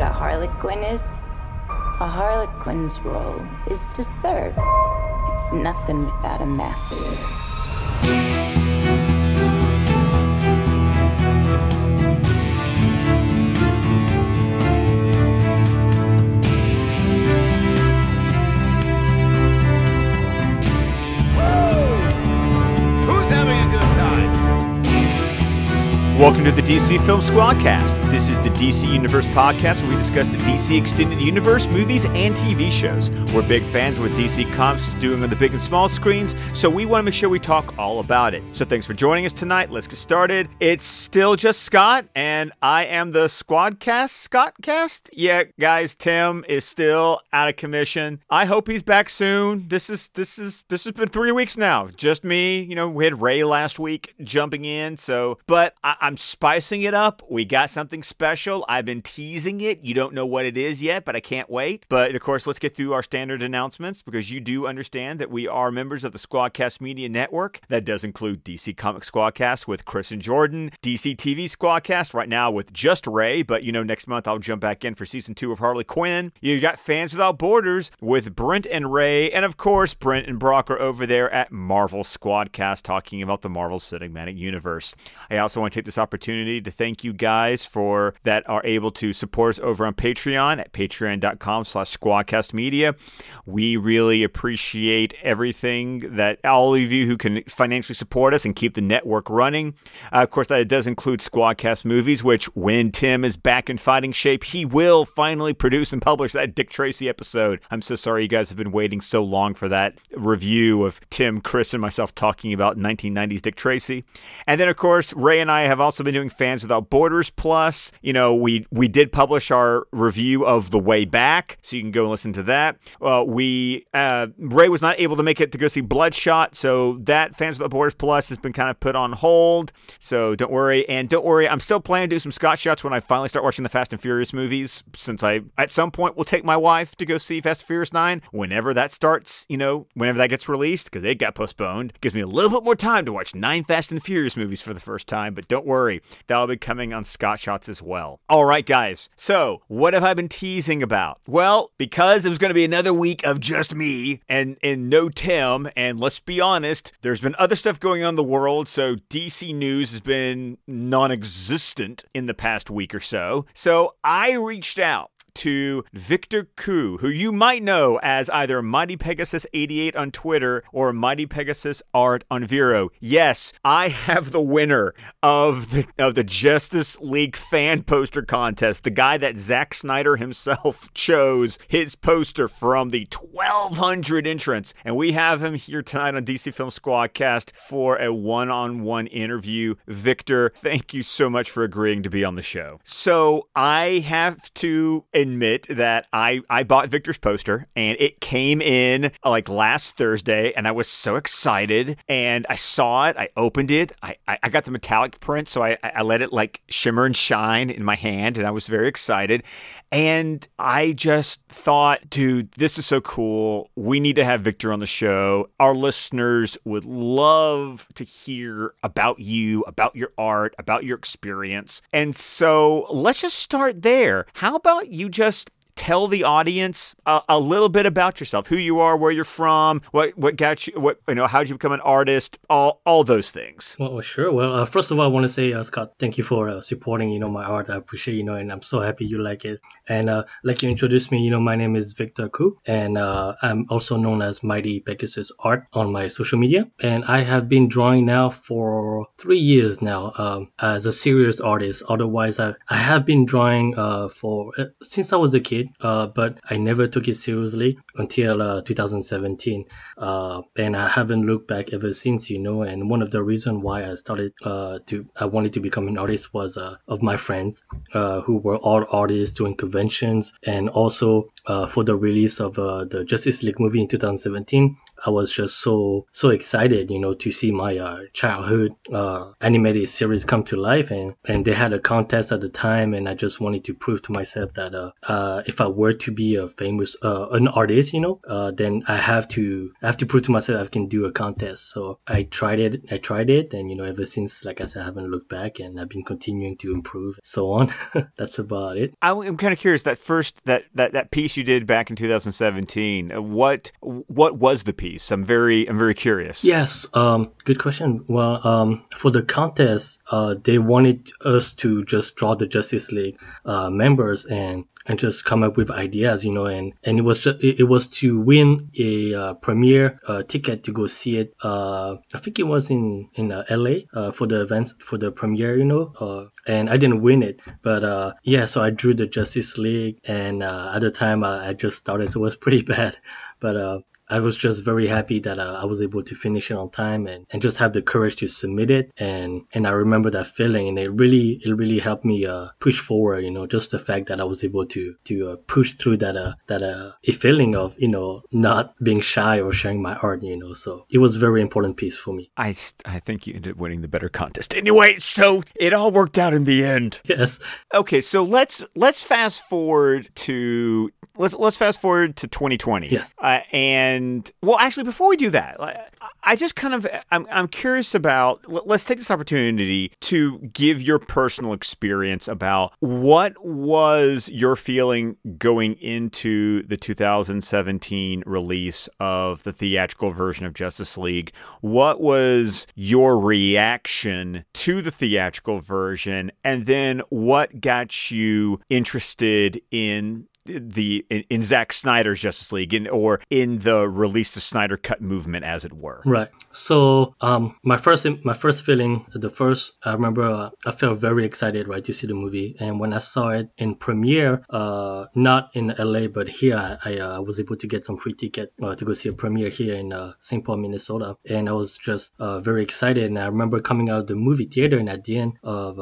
what a harlequin is? A harlequin's role is to serve. It's nothing without a master. Who's having a good time? Welcome to the DC Film Squadcast. This is the DC Universe podcast where we discuss the DC Extended Universe movies and TV shows. We're big fans of what DC Comics is doing on the big and small screens, so we want to make sure we talk all about it. So thanks for joining us tonight. Let's get started. It's still just Scott, and I am the Squadcast Scottcast. Yeah, guys, Tim is still out of commission. I hope he's back soon. This is this is this has been three weeks now. Just me. You know, we had Ray last week jumping in, so but I, I'm spicing it up. We got something special. I've been teasing it. You don't know what it is yet, but I can't wait. But of course, let's get through our standard announcements because you do understand that we are members of the Squadcast Media Network. That does include DC Comic Squadcast with Chris and Jordan, DC TV Squadcast right now with just Ray, but you know, next month I'll jump back in for season two of Harley Quinn. You got Fans Without Borders with Brent and Ray, and of course, Brent and Brock are over there at Marvel Squadcast talking about the Marvel Cinematic Universe. I also want to take this opportunity to thank you guys for that are able to support us over on Patreon at patreon.com slash squadcastmedia. We really appreciate everything that all of you who can financially support us and keep the network running. Uh, of course, that does include Squadcast movies, which when Tim is back in fighting shape, he will finally produce and publish that Dick Tracy episode. I'm so sorry you guys have been waiting so long for that review of Tim, Chris, and myself talking about 1990s Dick Tracy. And then, of course, Ray and I have also been doing Fans Without Borders Plus. You know, we we did publish our review of The Way Back, so you can go and listen to that. Uh, we uh, Ray was not able to make it to go see Bloodshot, so that Fans Without Borders Plus has been kind of put on hold. So don't worry, and don't worry, I'm still planning to do some Scott shots when I finally start watching the Fast and Furious movies. Since I at some point will take my wife to go see Fast and Furious Nine whenever that starts. You know, whenever that gets released, because it got postponed. Gives me a little bit more time to watch nine Fast and Furious movies for the first time. But don't worry, that'll be coming on Scott Shots as well. All right, guys. So, what have I been teasing about? Well, because it was going to be another week of just me and and no Tim, and let's be honest, there's been other stuff going on in the world, so DC news has been non-existent in the past week or so. So, I reached out to Victor Ku, who you might know as either Mighty Pegasus 88 on Twitter or Mighty Pegasus Art on Vero. Yes, I have the winner of the of the Justice League fan poster contest, the guy that Zack Snyder himself chose his poster from the 1200 entrants, and we have him here tonight on DC Film Squadcast for a one-on-one interview. Victor, thank you so much for agreeing to be on the show. So, I have to admit that I I bought Victor's poster and it came in like last Thursday and I was so excited and I saw it I opened it I I, I got the metallic print so I I let it like shimmer and shine in my hand and I was very excited and I just thought dude this is so cool. We need to have Victor on the show. Our listeners would love to hear about you about your art about your experience. And so let's just start there. How about you just tell the audience a, a, little bit about yourself, who you are, where you're from, what what got you, what you know, how did you become an artist, all all those things. Well, sure. Well, uh, first of all, I want to say, uh, Scott, thank you for uh, supporting, you know, my art. I appreciate, you know, and I'm so happy you like it. And uh, like you introduced me, you know, my name is Victor Ku, and uh, I'm also known as Mighty Pegasus Art on my social media. And I have been drawing now for three years now um, as a serious artist. Otherwise, I, I have been drawing uh, for since I was a kid uh, but I never took it seriously until uh, 2017. Uh, and I haven't looked back ever since, you know. And one of the reasons why I started uh, to, I wanted to become an artist was uh, of my friends uh, who were all artists doing conventions. And also for the release of the Justice League movie in 2017, I was just so so excited, you know, to see my childhood animated series come to life, and and they had a contest at the time, and I just wanted to prove to myself that uh, uh if I were to be a famous uh, an artist, you know, uh, then I have to I have to prove to myself I can do a contest. So I tried it. I tried it, and you know, ever since, like I said, I haven't looked back, and I've been continuing to improve, so on. That's about it. I'm kind of curious that first that that that piece you did back in 2017. What what was the piece? I'm very I'm very curious. Yes. Um. Good question. Well, um, for the contest, uh, they wanted us to just draw the Justice League uh, members and and just come up with ideas, you know, and and it was just it, was to win a uh, premiere uh, ticket to go see it. Uh, I think it was in in uh, L.A. Uh, for the events for the premiere, you know, uh, and I didn't win it, but uh, yeah, so I drew the Justice League, and uh, at the time I, I just started, so it was pretty bad, but uh, I was just very happy that uh, I was able to finish it on time and, and just have the courage to submit it. And, and I remember that feeling and it really, it really helped me, uh, push forward, you know, just the fact that I was able to, to, uh, push through that, uh, that, uh, a feeling of, you know, not being shy or sharing my art, you know, so it was a very important piece for me. I, I think you ended up winning the better contest anyway, so it all worked out in the end. Yes. Okay, so let's, let's fast forward to let's let's fast forward to 2020. Yes. Uh, and well, actually, before we do that, I just kind of I'm I'm curious about. Let's take this opportunity to give your personal experience about what was your feeling going into the 2017 release of the theatrical version of Justice League. What was your reaction to the theatrical version, and then what got you interested in the in, in Zack Snyder's Justice League in, or in the release the Snyder cut movement as it were. Right. So um my first my first feeling the first I remember uh, I felt very excited right to see the movie and when I saw it in premiere uh not in LA but here I, I uh, was able to get some free ticket uh, to go see a premiere here in uh, St. Paul Minnesota and I was just uh, very excited and I remember coming out of the movie theater and at the end of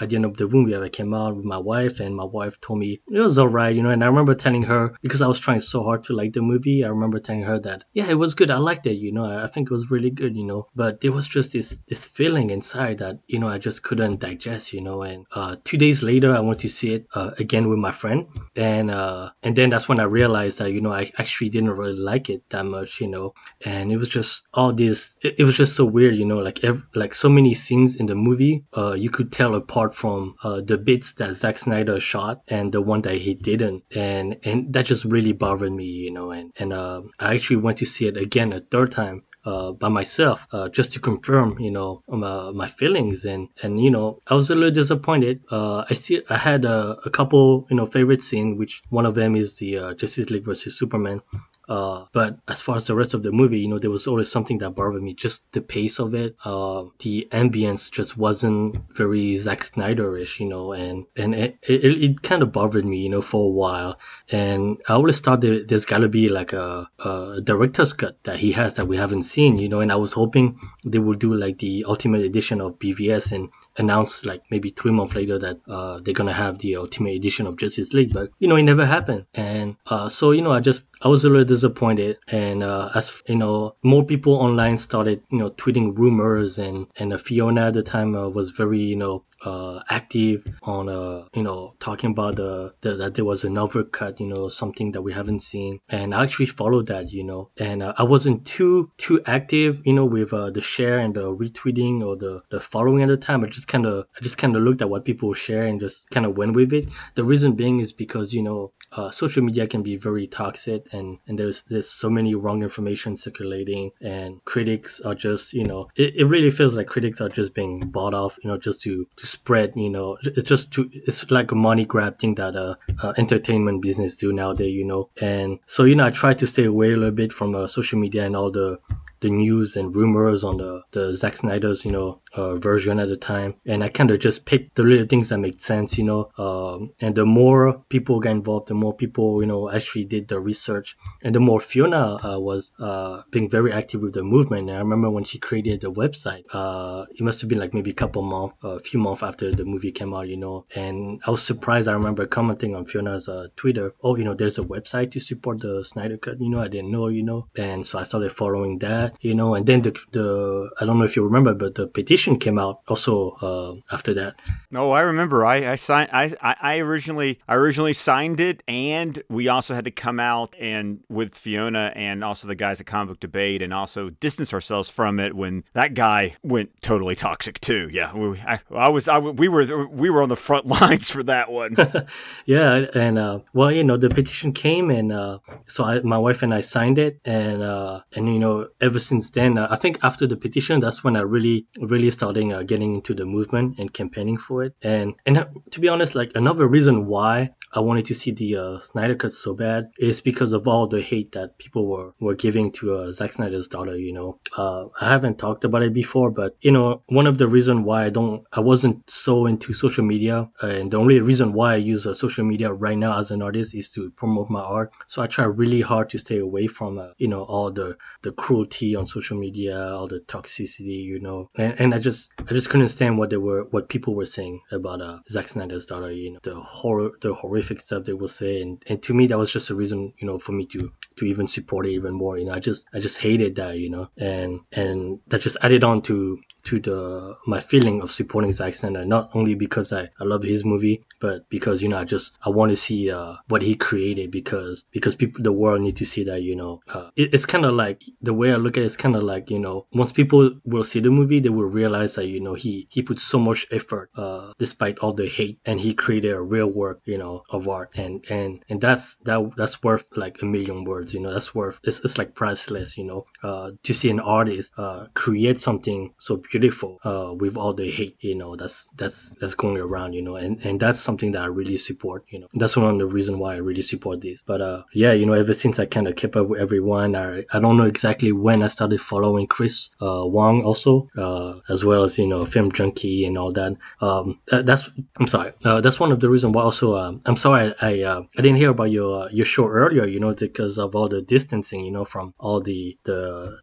at the end of the movie I came out with my wife and my wife told me it was alright you know and I remember telling her because I was trying so hard to like the movie. I remember telling her that yeah, it was good. I liked it. You know, I, think it was really good. You know, but there was just this this feeling inside that you know I just couldn't digest. You know, and uh, two days later I went to see it uh, again with my friend, and uh, and then that's when I realized that you know I actually didn't really like it that much. You know, and it was just all this. It, it was just so weird. You know, like every, like so many scenes in the movie, uh, you could tell apart from uh, the bits that Zack Snyder shot and the one that he didn't, and and that just really bothered me, you know. And and uh, I actually went to see it again a third time uh, by myself uh, just to confirm, you know, my, my, feelings and and you know I was a little disappointed. Uh, I see I had a, a, couple you know favorite scene, which one of them is the uh, Justice League versus Superman. Uh, but as far as the rest of the movie, you know, there was always something that bothered me. Just the pace of it. Uh, the ambience just wasn't very Zack Snyder-ish, you know, and, and it, it, it kind of bothered me, you know, for a while. And I always thought that there's gotta be like a, a director's cut that he has that we haven't seen, you know, and I was hoping they would do like the ultimate edition of BVS and announce like maybe three months later that, uh, they're gonna have the ultimate edition of Justice League, but, you know, it never happened. And, uh, so, you know, I just, I was a little disappointed. And uh, as you know, more people online started you know tweeting rumors, and and uh, Fiona at the time uh, was very you know uh, active on uh, you know talking about the, the, that there was another cut you know something that we haven't seen and I actually followed that you know and uh, I wasn't too too active you know with uh, the share and the retweeting or the, the following at the time I just kind of I just kind of looked at what people share and just kind of went with it. The reason being is because you know uh, social media can be very toxic and and there's there's so many wrong information circulating and critics are just you know it, it really feels like critics are just being bought off you know just to to spread you know it's just to it's like a money grab thing that uh, uh entertainment business do nowadays you know. And so you know i try to stay away a little bit from uh, social media and all the the news and rumors on the the Zack Snyder's you know uh, version at the time, and I kind of just picked the little things that make sense, you know. Um, and the more people got involved, the more people you know actually did the research, and the more Fiona uh, was uh, being very active with the movement. And I remember when she created the website, uh, it must have been like maybe a couple months, a few months after the movie came out, you know. And I was surprised. I remember commenting on Fiona's uh, Twitter, oh, you know, there's a website to support the Snyder Cut, you know. I didn't know, you know, and so I started following that, you know. And then the the I don't know if you remember, but the petition petition came out also uh, after that. No, oh, I remember. I, I signed. I, I originally I originally signed it, and we also had to come out and with Fiona and also the guys at Comic Book Debate, and also distance ourselves from it when that guy went totally toxic too. Yeah, we, I, I was. I, we were we were on the front lines for that one. yeah, and uh, well, you know, the petition came, and uh, so I, my wife and I signed it, and uh, and you know, ever since then, uh, I think after the petition, that's when I really really started uh, getting into the movement and campaigning for it. And and uh, to be honest, like another reason why I wanted to see the uh, Snyder Cut so bad is because of all the hate that people were, were giving to uh, Zack Snyder's daughter. You know, uh, I haven't talked about it before, but you know, one of the reasons why I don't, I wasn't so into social media, and the only reason why I use social media right now as an artist is to promote my art. So I try really hard to stay away from, you know, all the the cruelty on social media, all the toxicity, you know, and, and I just, I just couldn't stand what they were, what people were saying about uh, Zack Snyder's daughter. You know, the horror, the horrific stuff they will say. And, and to me that was just a reason you know for me to to even support it even more you know. I just i just hated that you know. And and that just added on to to the my feeling of supporting Zack Snyder, not only because I, I love his movie, but because you know I just I want to see uh, what he created because because people the world need to see that you know uh, it, it's kind of like the way I look at it is kind of like you know once people will see the movie they will realize that you know he he put so much effort uh, despite all the hate and he created a real work you know of art. And and and that's that that's worth like a million words you know that's worth it's, it's like priceless you know uh, to see an artist uh, create something so beautiful beautiful uh, with all the hate you know that's that's that's going around you know and and that's something that i really support you know. That's one of the reason why i really support this. But uh yeah you know ever since i kind of kept up with everyone i i don't know exactly when i started following chris uh wong also uh as well as you know film junkie and all that. Um uh, that's i'm sorry uh, that's one of the reasons why also uh, i'm sorry i I, uh, I didn't hear about your uh, your show earlier you know because of all the distancing you know from all the the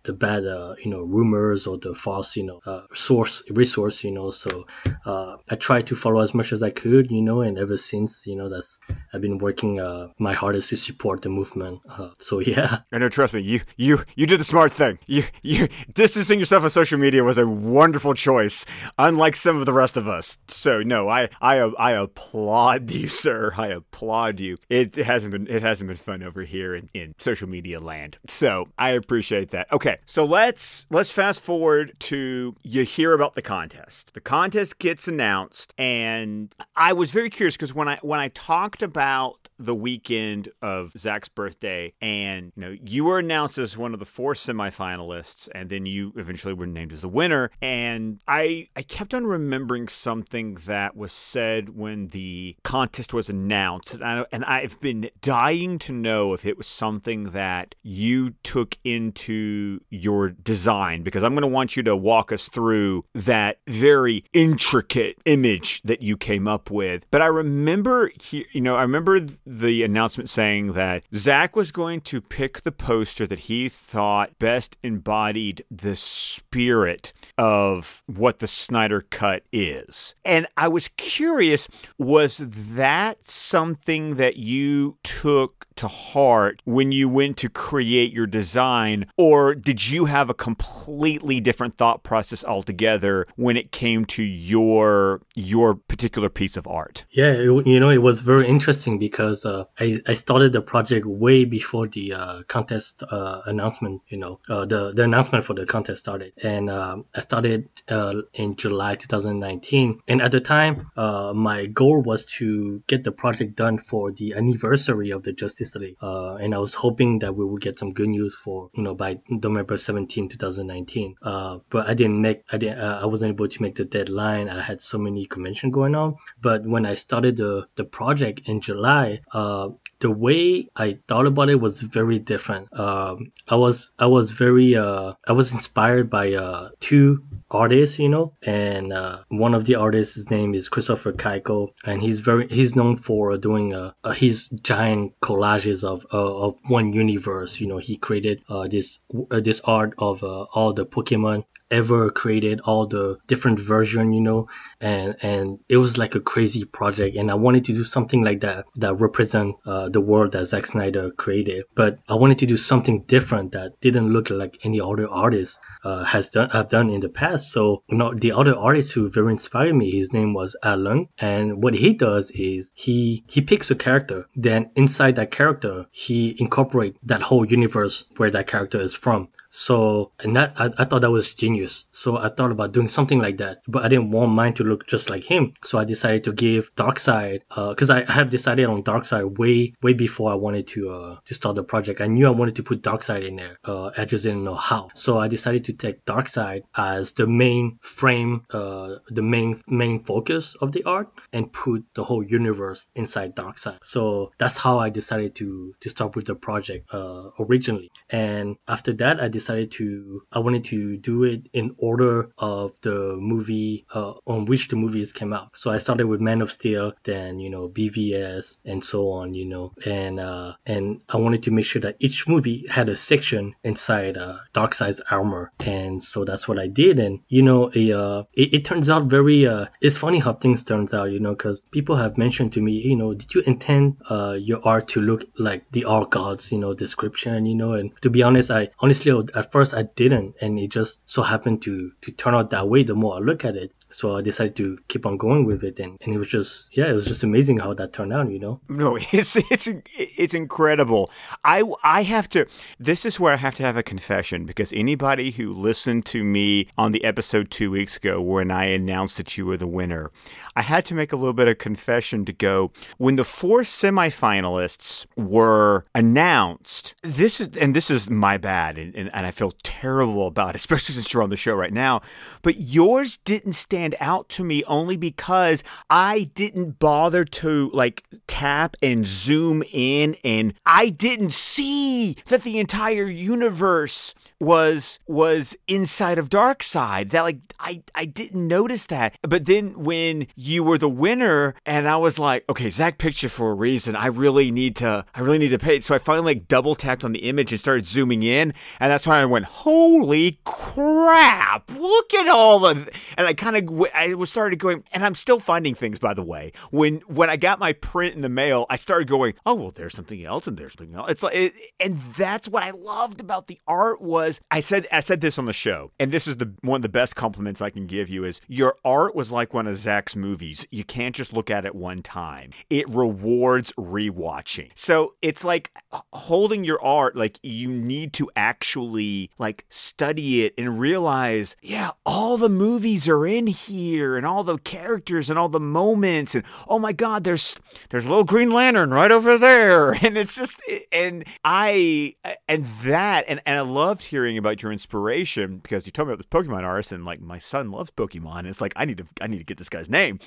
the bad uh, you know rumors or the false you know uh, source resource you know so uh, i tried to follow as much as i could you know and ever since you know that's i've been working uh, my hardest to support the movement uh, so yeah. And no, trust me you you you did the smart thing. You you distancing yourself on social media was a wonderful choice unlike some of the rest of us. So no i i i applaud you sir. I applaud you. It, it hasn't been it hasn't been fun over here in, in social media land. So i appreciate that. Okay so let's let's fast forward to you hear about the contest. The contest gets announced, and I was very curious because when I when I talked about the weekend of Zack's birthday, and you know you were announced as one of the four semifinalists, and then you eventually were named as the winner. And I I kept on remembering something that was said when the contest was announced, and, I, and I've been dying to know if it was something that you took into your design because I'm going to want you to walk us through that very intricate image that you came up with. But I remember, you know, I remember the announcement saying that Zack was going to pick the poster that he thought best embodied the spirit of what the Snyder Cut is. And I was curious was that something that you took to heart when you went to create your design, or did you have a completely different thought process altogether when it came to your your particular piece of art? Yeah, it, you know, it was very interesting because uh, I I started the project way before the uh, contest uh, announcement. You know, uh, the the announcement for the contest started, and um, I started uh, in July 2019. And at the time, uh, my goal was to get the project done for the anniversary of the Justice League, uh, and I was hoping that we would get some good news for you know by November 17, 2019. Uh, but I didn't make I didn't uh, I wasn't able to make the deadline. I had so many convention going on. But when I started the the project in July, uh, the way I thought about it was very different. Um, I was I was very uh, I was inspired by uh, two artists, you know, and uh, one of the artists' name is Christopher Kaiko, and he's very he's known for doing uh, uh, his giant collages of uh, of one universe. You know, he created uh, this this art of all the Pokemon ever created all the different version you know and and it was like a crazy project and i wanted to do something like that that represent uh, the world that Zack Snyder created but i wanted to do something different that didn't look like any other artist uh, has done have done in the past So, you know, the other artist who very inspired me, his name was Alan. And what he does is he, he picks a character. Then inside that character, he incorporate that whole universe where that character is from. So, and that, I, I thought that was genius. So I thought about doing something like that, but I didn't want mine to look just like him. So I decided to give Darkseid, uh, cause I have decided on Darkseid way, way before I wanted to, uh, to start the project. I knew I wanted to put Darkseid in there. Uh, I just didn't know how. So I decided to take Darkseid as the main frame, uh, the main, main focus of the art and put the whole universe inside Darkseid. So that's how I decided to, to start with the project, uh, originally. And after that, I decided decided to I wanted to do it in order of the movie uh, on which the movies came out. So I started with Man of Steel, then you know BVS and so on, you know, and uh, and I wanted to make sure that each movie had a section inside uh, Darkseid's armor, and so that's what I did. And you know, a, uh, it, it turns out very uh, it's funny how things turns out, you know, because people have mentioned to me, you know, did you intend uh, your art to look like the Art Gods, you know, description, you know, and to be honest, I honestly at first I didn't, and it just so happened to to turn out that way. The more I look at it, so I decided to keep on going with it, and, and it was just yeah, it was just amazing how that turned out. You know? No, it's it's it's incredible. I I have to. This is where I have to have a confession because anybody who listened to me on the episode two weeks ago when I announced that you were the winner, I had to make a little bit of confession to go when the four semifinalists were announced. This is and this is my bad, and, and, and I feel terrible about it, especially since you're on the show right now. But yours didn't stand stand out to me only because I didn't bother to like tap and zoom in and I didn't see that the entire universe was was inside of Darkseid. That like I I didn't notice that. But then when you were the winner and I was like, okay, Zack picture for a reason. I really need to I really need to pay. So I finally like double tapped on the image and started zooming in, and that's why I went, holy crap! Look at all the and I kind of I was started going, and I'm still finding things by the way. When when I got my print in the mail, I started going, oh well, there's something else and there's something else. It's like, it, and that's what I loved about the art was was I said I said this on the show, and this is the one of the best compliments I can give you is your art was like one of Zack's movies. You can't just look at it one time. It rewards rewatching. So it's like uh, holding your art like you need to actually like study it and realize, yeah, all the movies are in here and all the characters and all the moments and oh my god, there's there's a little green lantern right over there and it's just and I and that and, and I loved hearing about your inspiration because you told me about this Pokemon artist, and like my son loves Pokemon. And it's like I need to I need to get this guy's name,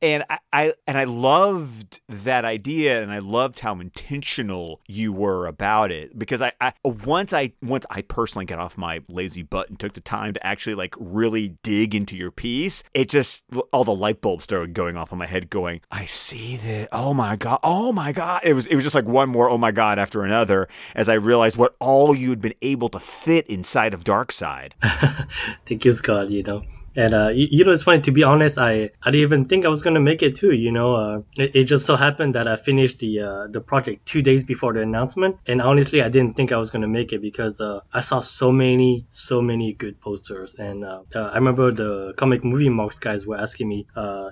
and I, I and I loved that idea, and I loved how intentional you were about it because I, I once I once I personally got off my lazy butt and took the time to actually like really dig into your piece, it just all the light bulbs started going off in my head, going, I see that. Oh my god. Oh my god. It was it was just like one more oh my god after another as I realized what all you had been able to fit inside of Darkseid. Thank you, Scott. You know, and uh, you, know, it's funny to be honest. I I didn't even think I was gonna make it too. You know, uh, it, it, just so happened that I finished the uh, the project two days before the announcement, and honestly, I didn't think I was gonna make it because uh, I saw so many so many good posters, and uh, uh, I remember the comic movie marks guys were asking me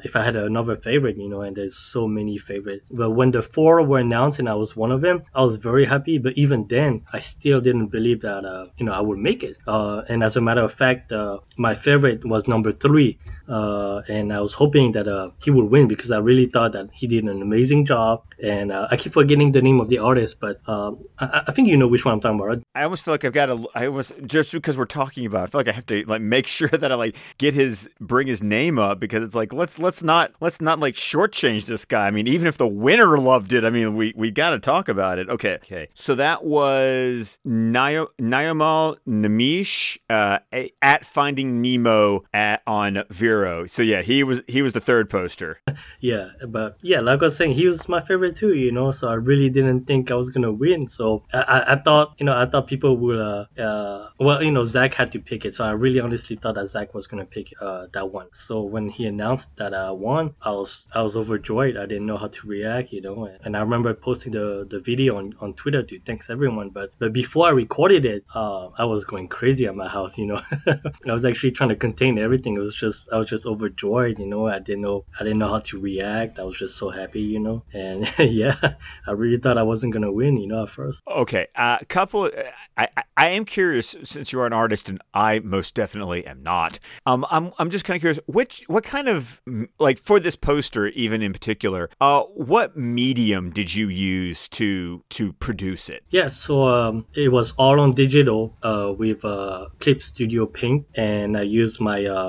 if I had another favorite. You know, and there's so many favorite. But when the four were announced and I was one of them, I was very happy. But even then, I still didn't believe that you know I would make it. and as a matter of fact, my favorite was number three, uh, and I was hoping that uh, he would win because I really thought that he did an amazing job. And uh, I keep forgetting the name of the artist, but um, I, I, think you know which one I'm talking about. Right? I almost feel like I've got to. I almost just because we're talking about, it, I feel like I have to like make sure that I like get his bring his name up because it's like let's let's not let's not like shortchange this guy. I mean, even if the winner loved it, I mean, we we got to talk about it. Okay, okay. So that was Naomal Namish uh, at Finding Nemo at on Vero. So yeah, he was he was the third poster. yeah, but yeah, like I was saying, he was my favorite too. You know, so I really didn't think I was gonna win. So I, I, I thought you know I thought people would uh, uh well you know Zack had to pick it. So I really honestly thought that Zack was gonna pick uh that one. So when he announced that I won, I was I was overjoyed. I didn't know how to react. You know, and I remember posting the the video on on Twitter to thanks everyone. But but before I recorded it, uh, I was going crazy at my house. You know, I was actually trying to contain everything everything. It was just I was just overjoyed, you know. I didn't know I didn't know how to react. I was just so happy, you know. And yeah, I really thought I wasn't gonna win, you know, at first. Okay, a uh, couple. I, I, I am curious since you are an artist and I most definitely am not. Um, I'm I'm just kind of curious which what kind of like for this poster even in particular. Uh, what medium did you use to to produce it? Yeah, so um, it was all on digital uh, with uh, Clip Studio Paint, and I used my uh,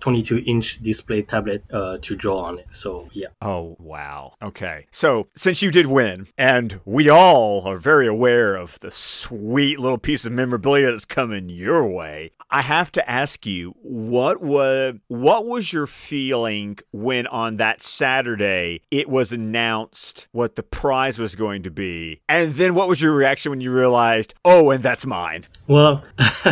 22 inch display tablet uh, to draw on it. So yeah. Oh wow. Okay. So since you did win, and we all are very aware of the sweet little piece of memorabilia that's coming your way, I have to ask you what was what was your feeling when on that Saturday it was announced what the prize was going to be, and then what was your reaction when you realized, oh, and that's mine? Well,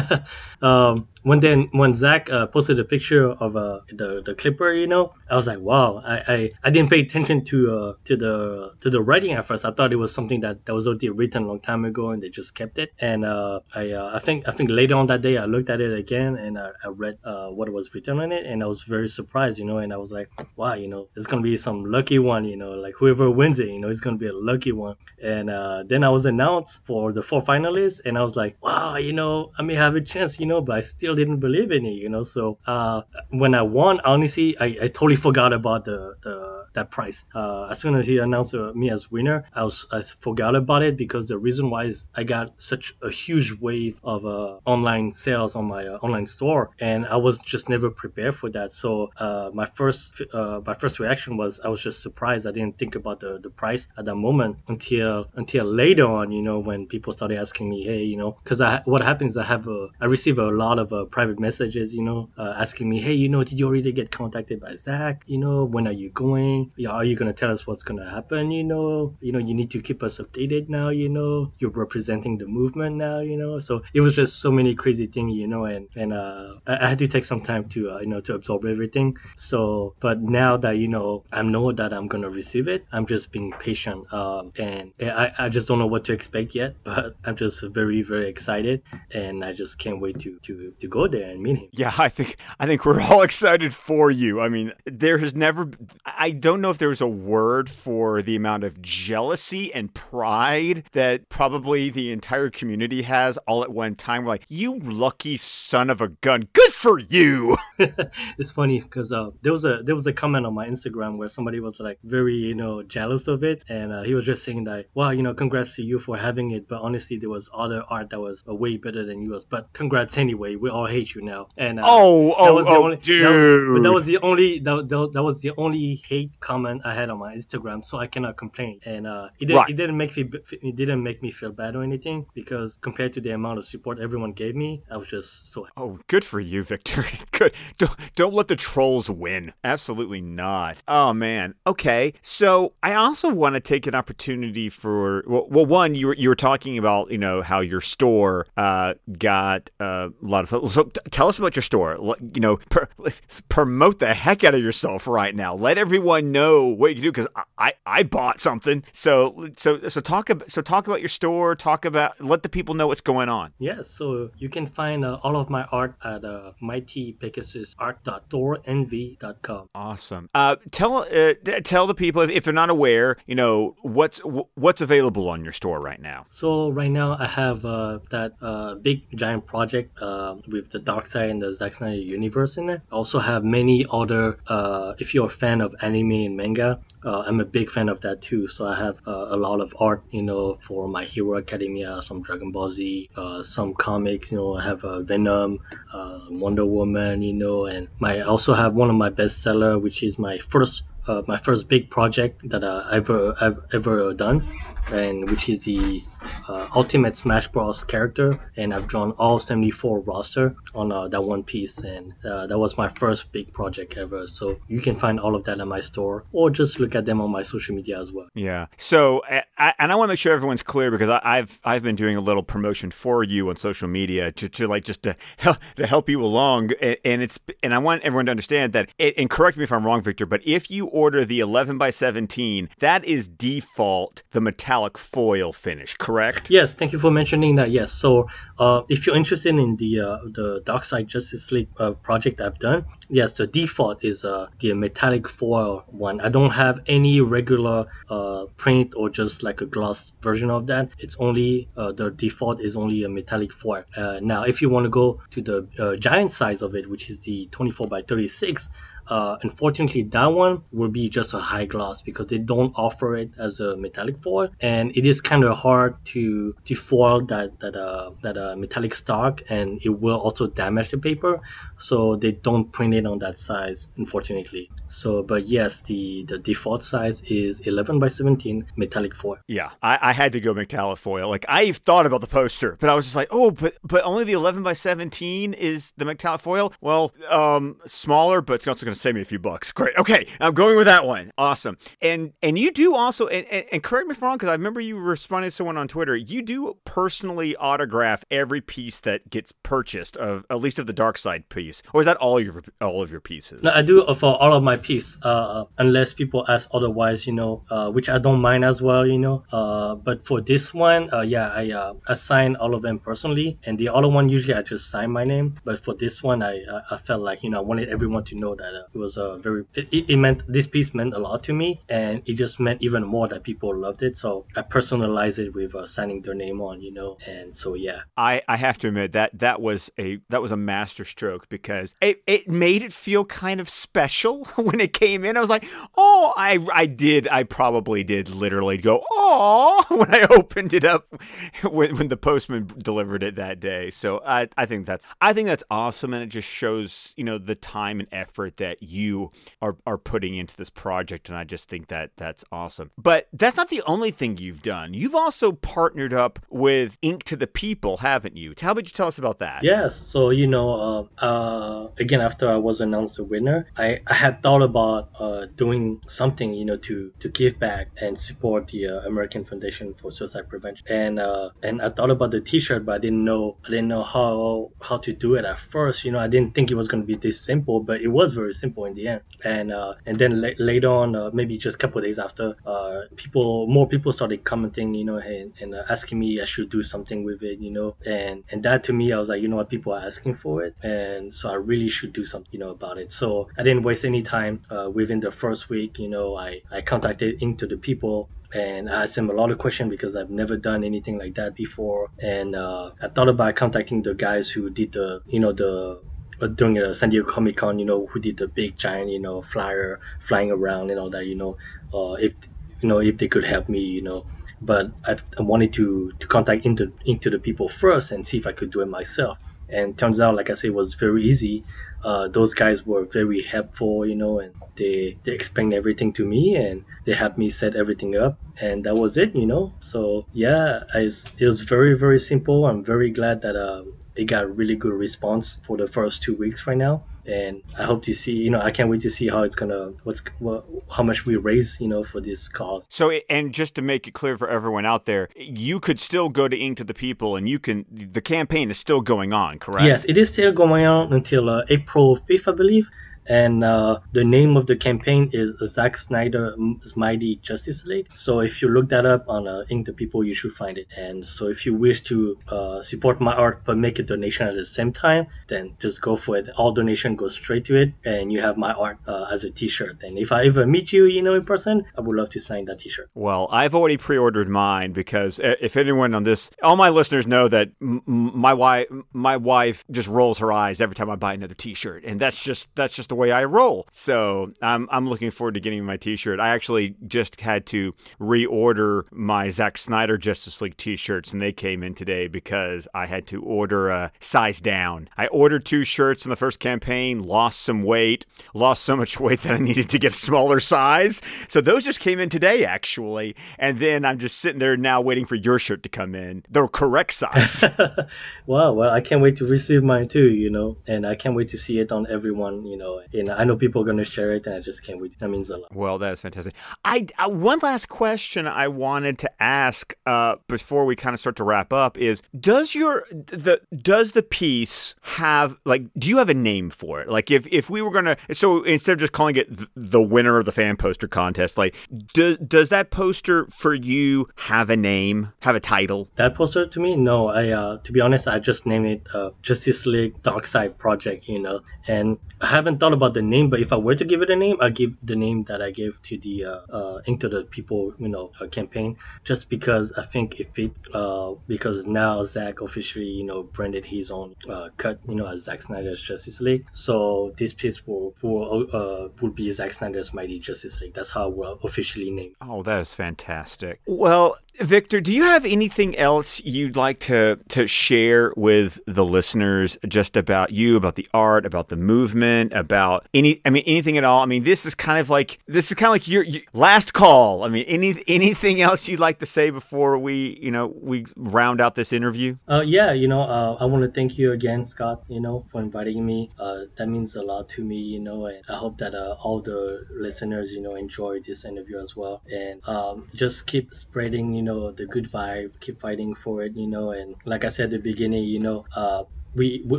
um, when then when Zack uh, posted a picture of uh, the the clipper, you know, I was like, wow. I, I, I didn't pay attention to uh, to the to the writing at first. I thought it was something that, that was already written a long time ago, and they just kept it. And uh, I uh, I think I think later on that day, I looked at it again and I, I read uh, what was written on it, and I was very surprised, you know. And I was like, wow, you know, it's gonna be some lucky one, you know, like whoever wins it, you know, it's gonna be a lucky one. And then I was announced for the four finalists, and I was like, wow, you know, I may have a chance, you know, but I still didn't believe in it, you know. So uh, when I won, honestly, I, I totally forgot about the, the that prize. Uh, as soon as he announced uh, me as winner, I was I forgot about it because the reason why is I got such a huge wave of uh, online sales on my uh, online store, and I was just never prepared for that. So uh, my first uh, my first reaction was I was just surprised. I didn't think about the, the price at that moment until until later on. You know, when people started asking me, hey, you know, because what happens I have a I receive a lot of private messages, you know, asking me, hey, you know, did you already get contacted by Zack? You know, when are you going? Yeah, are you gonna tell us what's gonna happen? You know, you know, you need to keep us updated now. You know, you're representing the movement now. You know, so it was just so many crazy things. You know, and and uh, I, had to take some time to uh, you know to absorb everything. So, but now that you know, I know that I'm gonna receive it. I'm just being patient, um, and I I just don't know what to expect yet. But I'm just very very excited, and I just can't wait to to to go there and meet him. Yeah, I think I think we're all excited for you. I mean, there has never I don't don't know if there's a word for the amount of jealousy and pride that probably the entire community has all at one time. We're like, you lucky son of a gun. Good for you. it's funny because uh, there was a there was a comment on my Instagram where somebody was like very you know jealous of it, and uh, he was just saying that, wow, you know, congrats to you for having it, but honestly, there was other art that was uh, way better than yours. But congrats anyway. We all hate you now. And uh, oh, oh, oh, only, dude. That, but that was the only that, that, that was the only hate comment I had on my Instagram, so I cannot complain. And uh, it, did, right. it didn't make me it didn't make me feel bad or anything because compared to the amount of support everyone gave me, I was just so. Happy. Oh, good for you, Victor. good. Don't don't let the trolls win. Absolutely not. Oh man. Okay. So I also want to take an opportunity for well, well one you were you were talking about you know how your store uh, got uh, a lot of so tell us about your store. You know, promote the heck out of yourself right now. Let everyone know what you do because I, I bought something. So so so talk about so talk about your store. Talk about let the people know what's going on. Yes. Yeah, so you can find uh, all of my art at uh, mightypegasusart.storenvy.com. Awesome. Uh, tell uh, tell the people if, if, they're not aware, you know what's what's available on your store right now. So right now I have uh, that uh, big giant project uh, with the Darkseid and the Zack Snyder universe in it. I also have many other. Uh, if you're a fan of anime and manga, uh, I'm a big fan of that too. So I have uh, a lot of art, you know, for My Hero Academia, some Dragon Ball Z, uh, some comics. You know, I have uh, Venom, uh, Wonder Woman, you know, and my I also have one of my bestseller, which is my first uh, my first big project that I've ever I've ever done, and which is the uh, Ultimate Smash Bros. character, and I've drawn all 74 roster on uh, that one piece, and uh, that was my first big project ever. So you can find all of that at my store, or just look at them on my social media as well. Yeah. So, I, and I want to make sure everyone's clear because I, have I've been doing a little promotion for you on social media to, to like just to help, to help you along, and, it's and I want everyone to understand that. And correct me if I'm wrong, Victor, but if you order the 11 by 17, that is default the metallic foil finish, correct? Yes, thank you for mentioning that. Yes, so uh, if you're interested in the uh, the Darkseid Justice League uh, project I've done, yes, the default is uh, the metallic foil one. I don't have any regular uh, print or just like a gloss version of that. It's only uh, the default is only a metallic foil. Now, if you want to go to the giant size of it, which is the 24 by 36, uh, unfortunately, that one will be just a high gloss because they don't offer it as a metallic foil, and it is kind of hard to to foil that that uh, that uh, metallic stock, and it will also damage the paper. So they don't print it on that size, unfortunately. So, but yes, the the default size is 11 by 17 metallic foil. Yeah, I, I had to go metallic foil. Like I thought about the poster, but I was just like, oh, but but only the 11 by 17 is the metallic foil. Well, um, smaller, but it's also going to save me a few bucks. Great. Okay, I'm going with that one. Awesome. And and you do also, and, and, and correct me if I'm wrong, because I remember you responded to someone on Twitter. You do personally autograph every piece that gets purchased of at least of the Darkseid piece, or is that all your all of your pieces? No, I do for all of my piece, uh, unless people ask otherwise, you know, uh, which I don't mind as well, you know. Uh, but for this one, uh, yeah, I uh, assign all of them personally, and the other one usually I just sign my name. But for this one, I I felt like you know I wanted everyone to know that uh, it was a very it, it meant this piece meant a lot to me, and it just meant even more that people loved it. So I personalized it with signing their name on, you know, and so yeah. I I have to admit that that was a that was a master stroke because it it made it feel kind of special when it came in. I was like, oh, I I did I probably did literally go oh when I opened it up when when the postman delivered it that day. So I I think that's I think that's awesome, and it just shows you know the time and effort that you are are putting into this project, and I just think that that's awesome. But that's not the only thing you've done. You've also partnered up with Ink to the People, haven't you? How about you tell us about that? Yes. So you know, uh, uh, again, after I was announced the winner, I, I had thought about uh, doing something, you know, to to give back and support the uh, American Foundation for Suicide Prevention. And uh, and I thought about the T-shirt, but I didn't know I didn't know how how to do it at first. You know, I didn't think it was going to be this simple, but it was very simple in the end. And uh, and then la- later on, uh, maybe just a couple days after, uh, people more people started commenting, you know, and, and uh, asking me I should do something with it, you know, and and that to me, I was like, you know what, people are asking for it, and so I really should do something, you know, about it. So I didn't waste any time. Uh, within the first week, you know, I I contacted Ink to the People and I asked him a lot of questions because I've never done anything like that before. And uh, I thought about contacting the guys who did the, you know, the during the San Diego Comic Con, you know, who did the big giant, you know, flyer flying around and all that, you know, uh, if you know if they could help me, you know. But I, I wanted to to contact into Ink to the People first and see if I could do it myself. And turns out, like I said, it was very easy. Uh, those guys were very helpful, you know, and they they explained everything to me and they helped me set everything up, and that was it, you know. So yeah, it was very very simple. I'm very glad that um, it got really good response for the first two weeks right now and I hope to see. You know, I can't wait to see how it's gonna what's what, how much we raise. You know, for this cause. So, and just to make it clear for everyone out there, you could still go to Ink to the People, and you can. The campaign is still going on, correct? Yes, it is still going on until uh, April fifth, I believe and uh, the name of the campaign is Zack Snyder's Mighty Justice League. So if you look that up on uh, Ink the People, you should find it. And so if you wish to uh, support my art but make a donation at the same time, then just go for it. All donation goes straight to it, and you have my art uh, as a T-shirt. And if I ever meet you, you know, in person, I would love to sign that T-shirt. Well, I've already pre-ordered mine because if anyone on this, all my listeners know that m- my wife, my wife just rolls her eyes every time I buy another T-shirt, and that's just that's just the way I roll. So I'm I'm looking forward to getting my T-shirt. I actually just had to reorder my Zack Snyder Justice League T-shirts, and they came in today because I had to order a size down. I ordered two shirts in the first campaign, lost some weight, lost so much weight that I needed to get a smaller size. So those just came in today, actually, and then I'm just sitting there now waiting for your shirt to come in, the correct size. wow, well, I can't wait to receive mine too. You know, and I can't wait to see it on everyone. You know you know, I know people are going to share it, and I just can't wait. That means a lot. Well, that's fantastic. I uh, one last question I wanted to ask uh, before we kind of start to wrap up is: Does your the does the piece have like? Do you have a name for it? Like, if if we were gonna, so instead of just calling it the winner of the fan poster contest, like, do, does that poster for you have a name, have a title? That poster to me, no. I uh, to be honest, I just named it uh, Justice League Darkseid Project. You know, and I haven't thought about the name, but if I were to give it a name, I'd give the name that I gave to the uh, uh, Ink to the People, you know, uh, campaign, just because I think it, uh, because now Zack officially, you know, branded his own uh, cut, you know, as Zack Snyder's Justice League. So this piece will will, uh, will be Zack Snyder's Mighty Justice League. That's how we're officially named. Oh, that is fantastic. Well, Victor, do you have anything else you'd like to to share with the listeners just about you, about the art, about the movement, about any I mean anything at all? I mean, this is kind of like this is kind of like your, your last call. I mean, any anything else you'd like to say before we, you know, we round out this interview? Uh, yeah, you know, uh, I want to thank you again, Scott, you know, for inviting me. Uh, that means a lot to me, you know, and I hope that uh, all the listeners, you know, enjoy this interview as well. And um, just keep spreading, you know, the good vibe, keep fighting for it, you know, and like I said at the beginning, you know, uh, we, we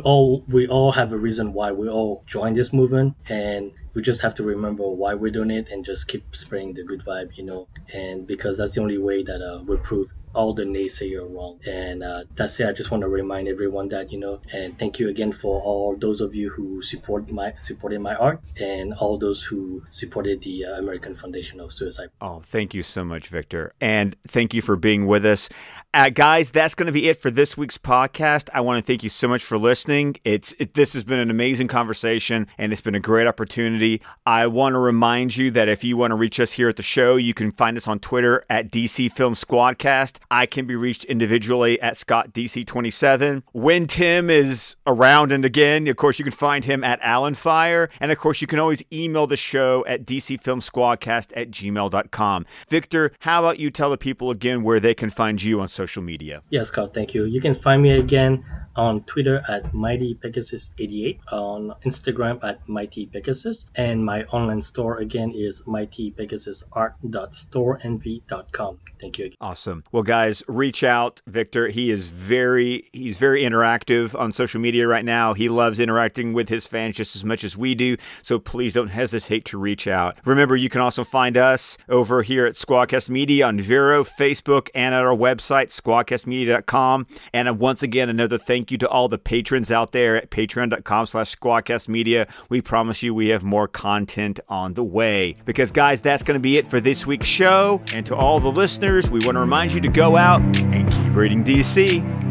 all we all have a reason why we all joined this movement. And we just have to remember why we're doing it and just keep spreading the good vibe you know and because that's the only way that uh, we prove all the naysayer wrong. And uh, that's it. I just want to remind everyone that you know, and thank you again for all those of you who support my supported my art and all those who supported the uh, American Foundation of Suicide. Oh, thank you so much, Victor, and thank you for being with us, uh, guys. That's going to be it for this week's podcast. I want to thank you so much for listening. It's it, this has been an amazing conversation, and it's been a great opportunity. I want to remind you that if you want to reach us here at the show, you can find us on Twitter at DC Film Squadcast. I can be reached individually at ScottDC27. When Tim is around and again, of course, you can find him at Allenfire. And of course, you can always email the show at DCFilmSquadcast at gmail.com. Victor, how about you tell the people again where they can find you on social media? Yes, Scott, thank you. You can find me again on Twitter at Mighty Pegasus 88, on Instagram at Mighty Pegasus, and my online store again is mightypegasusart.storenvy.com. Thank you. Again. Awesome. Well, guys, reach out, Victor. He is very he's very interactive on social media right now. He loves interacting with his fans just as much as we do. So please don't hesitate to reach out. Remember, you can also find us over here at Squadcast Media on Vero, Facebook, and at our website, squadcastmedia.com. And uh, once again, another thank you to all the patrons out there at patreon.com slash squadcastmedia. We promise you we have more content on the way. Because, guys, that's going to be it for this week's show. And to all the listeners, we want to remind you to go out and keep reading DC.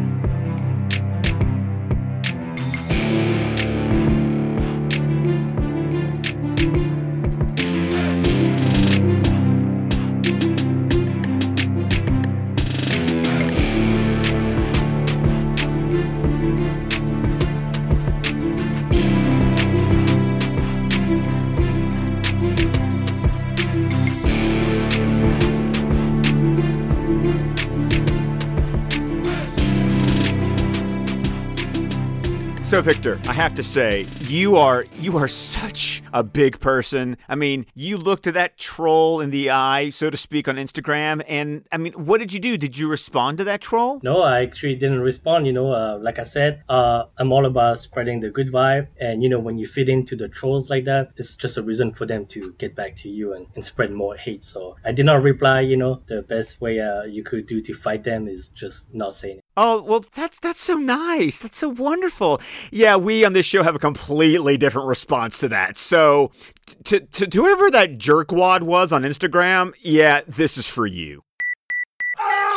So Victor, I have to say, you are you are such a big person. I mean, you looked at that troll in the eye, so to speak, on Instagram, and I mean, what did you do? Did you respond to that troll? No, I actually didn't respond. You know, uh, like I said, uh, I'm all about spreading the good vibe, and you know, when you fit into the trolls like that, it's just a reason for them to get back to you and, and spread more hate. So I did not reply. You know, the best way uh, you could do to fight them is just not saying. Oh, well, that's that's so nice. That's so wonderful. Yeah, we on this show have a completely different response to that. So, to, to, to whoever that jerkwad was on Instagram, yeah, this is for you. Ah!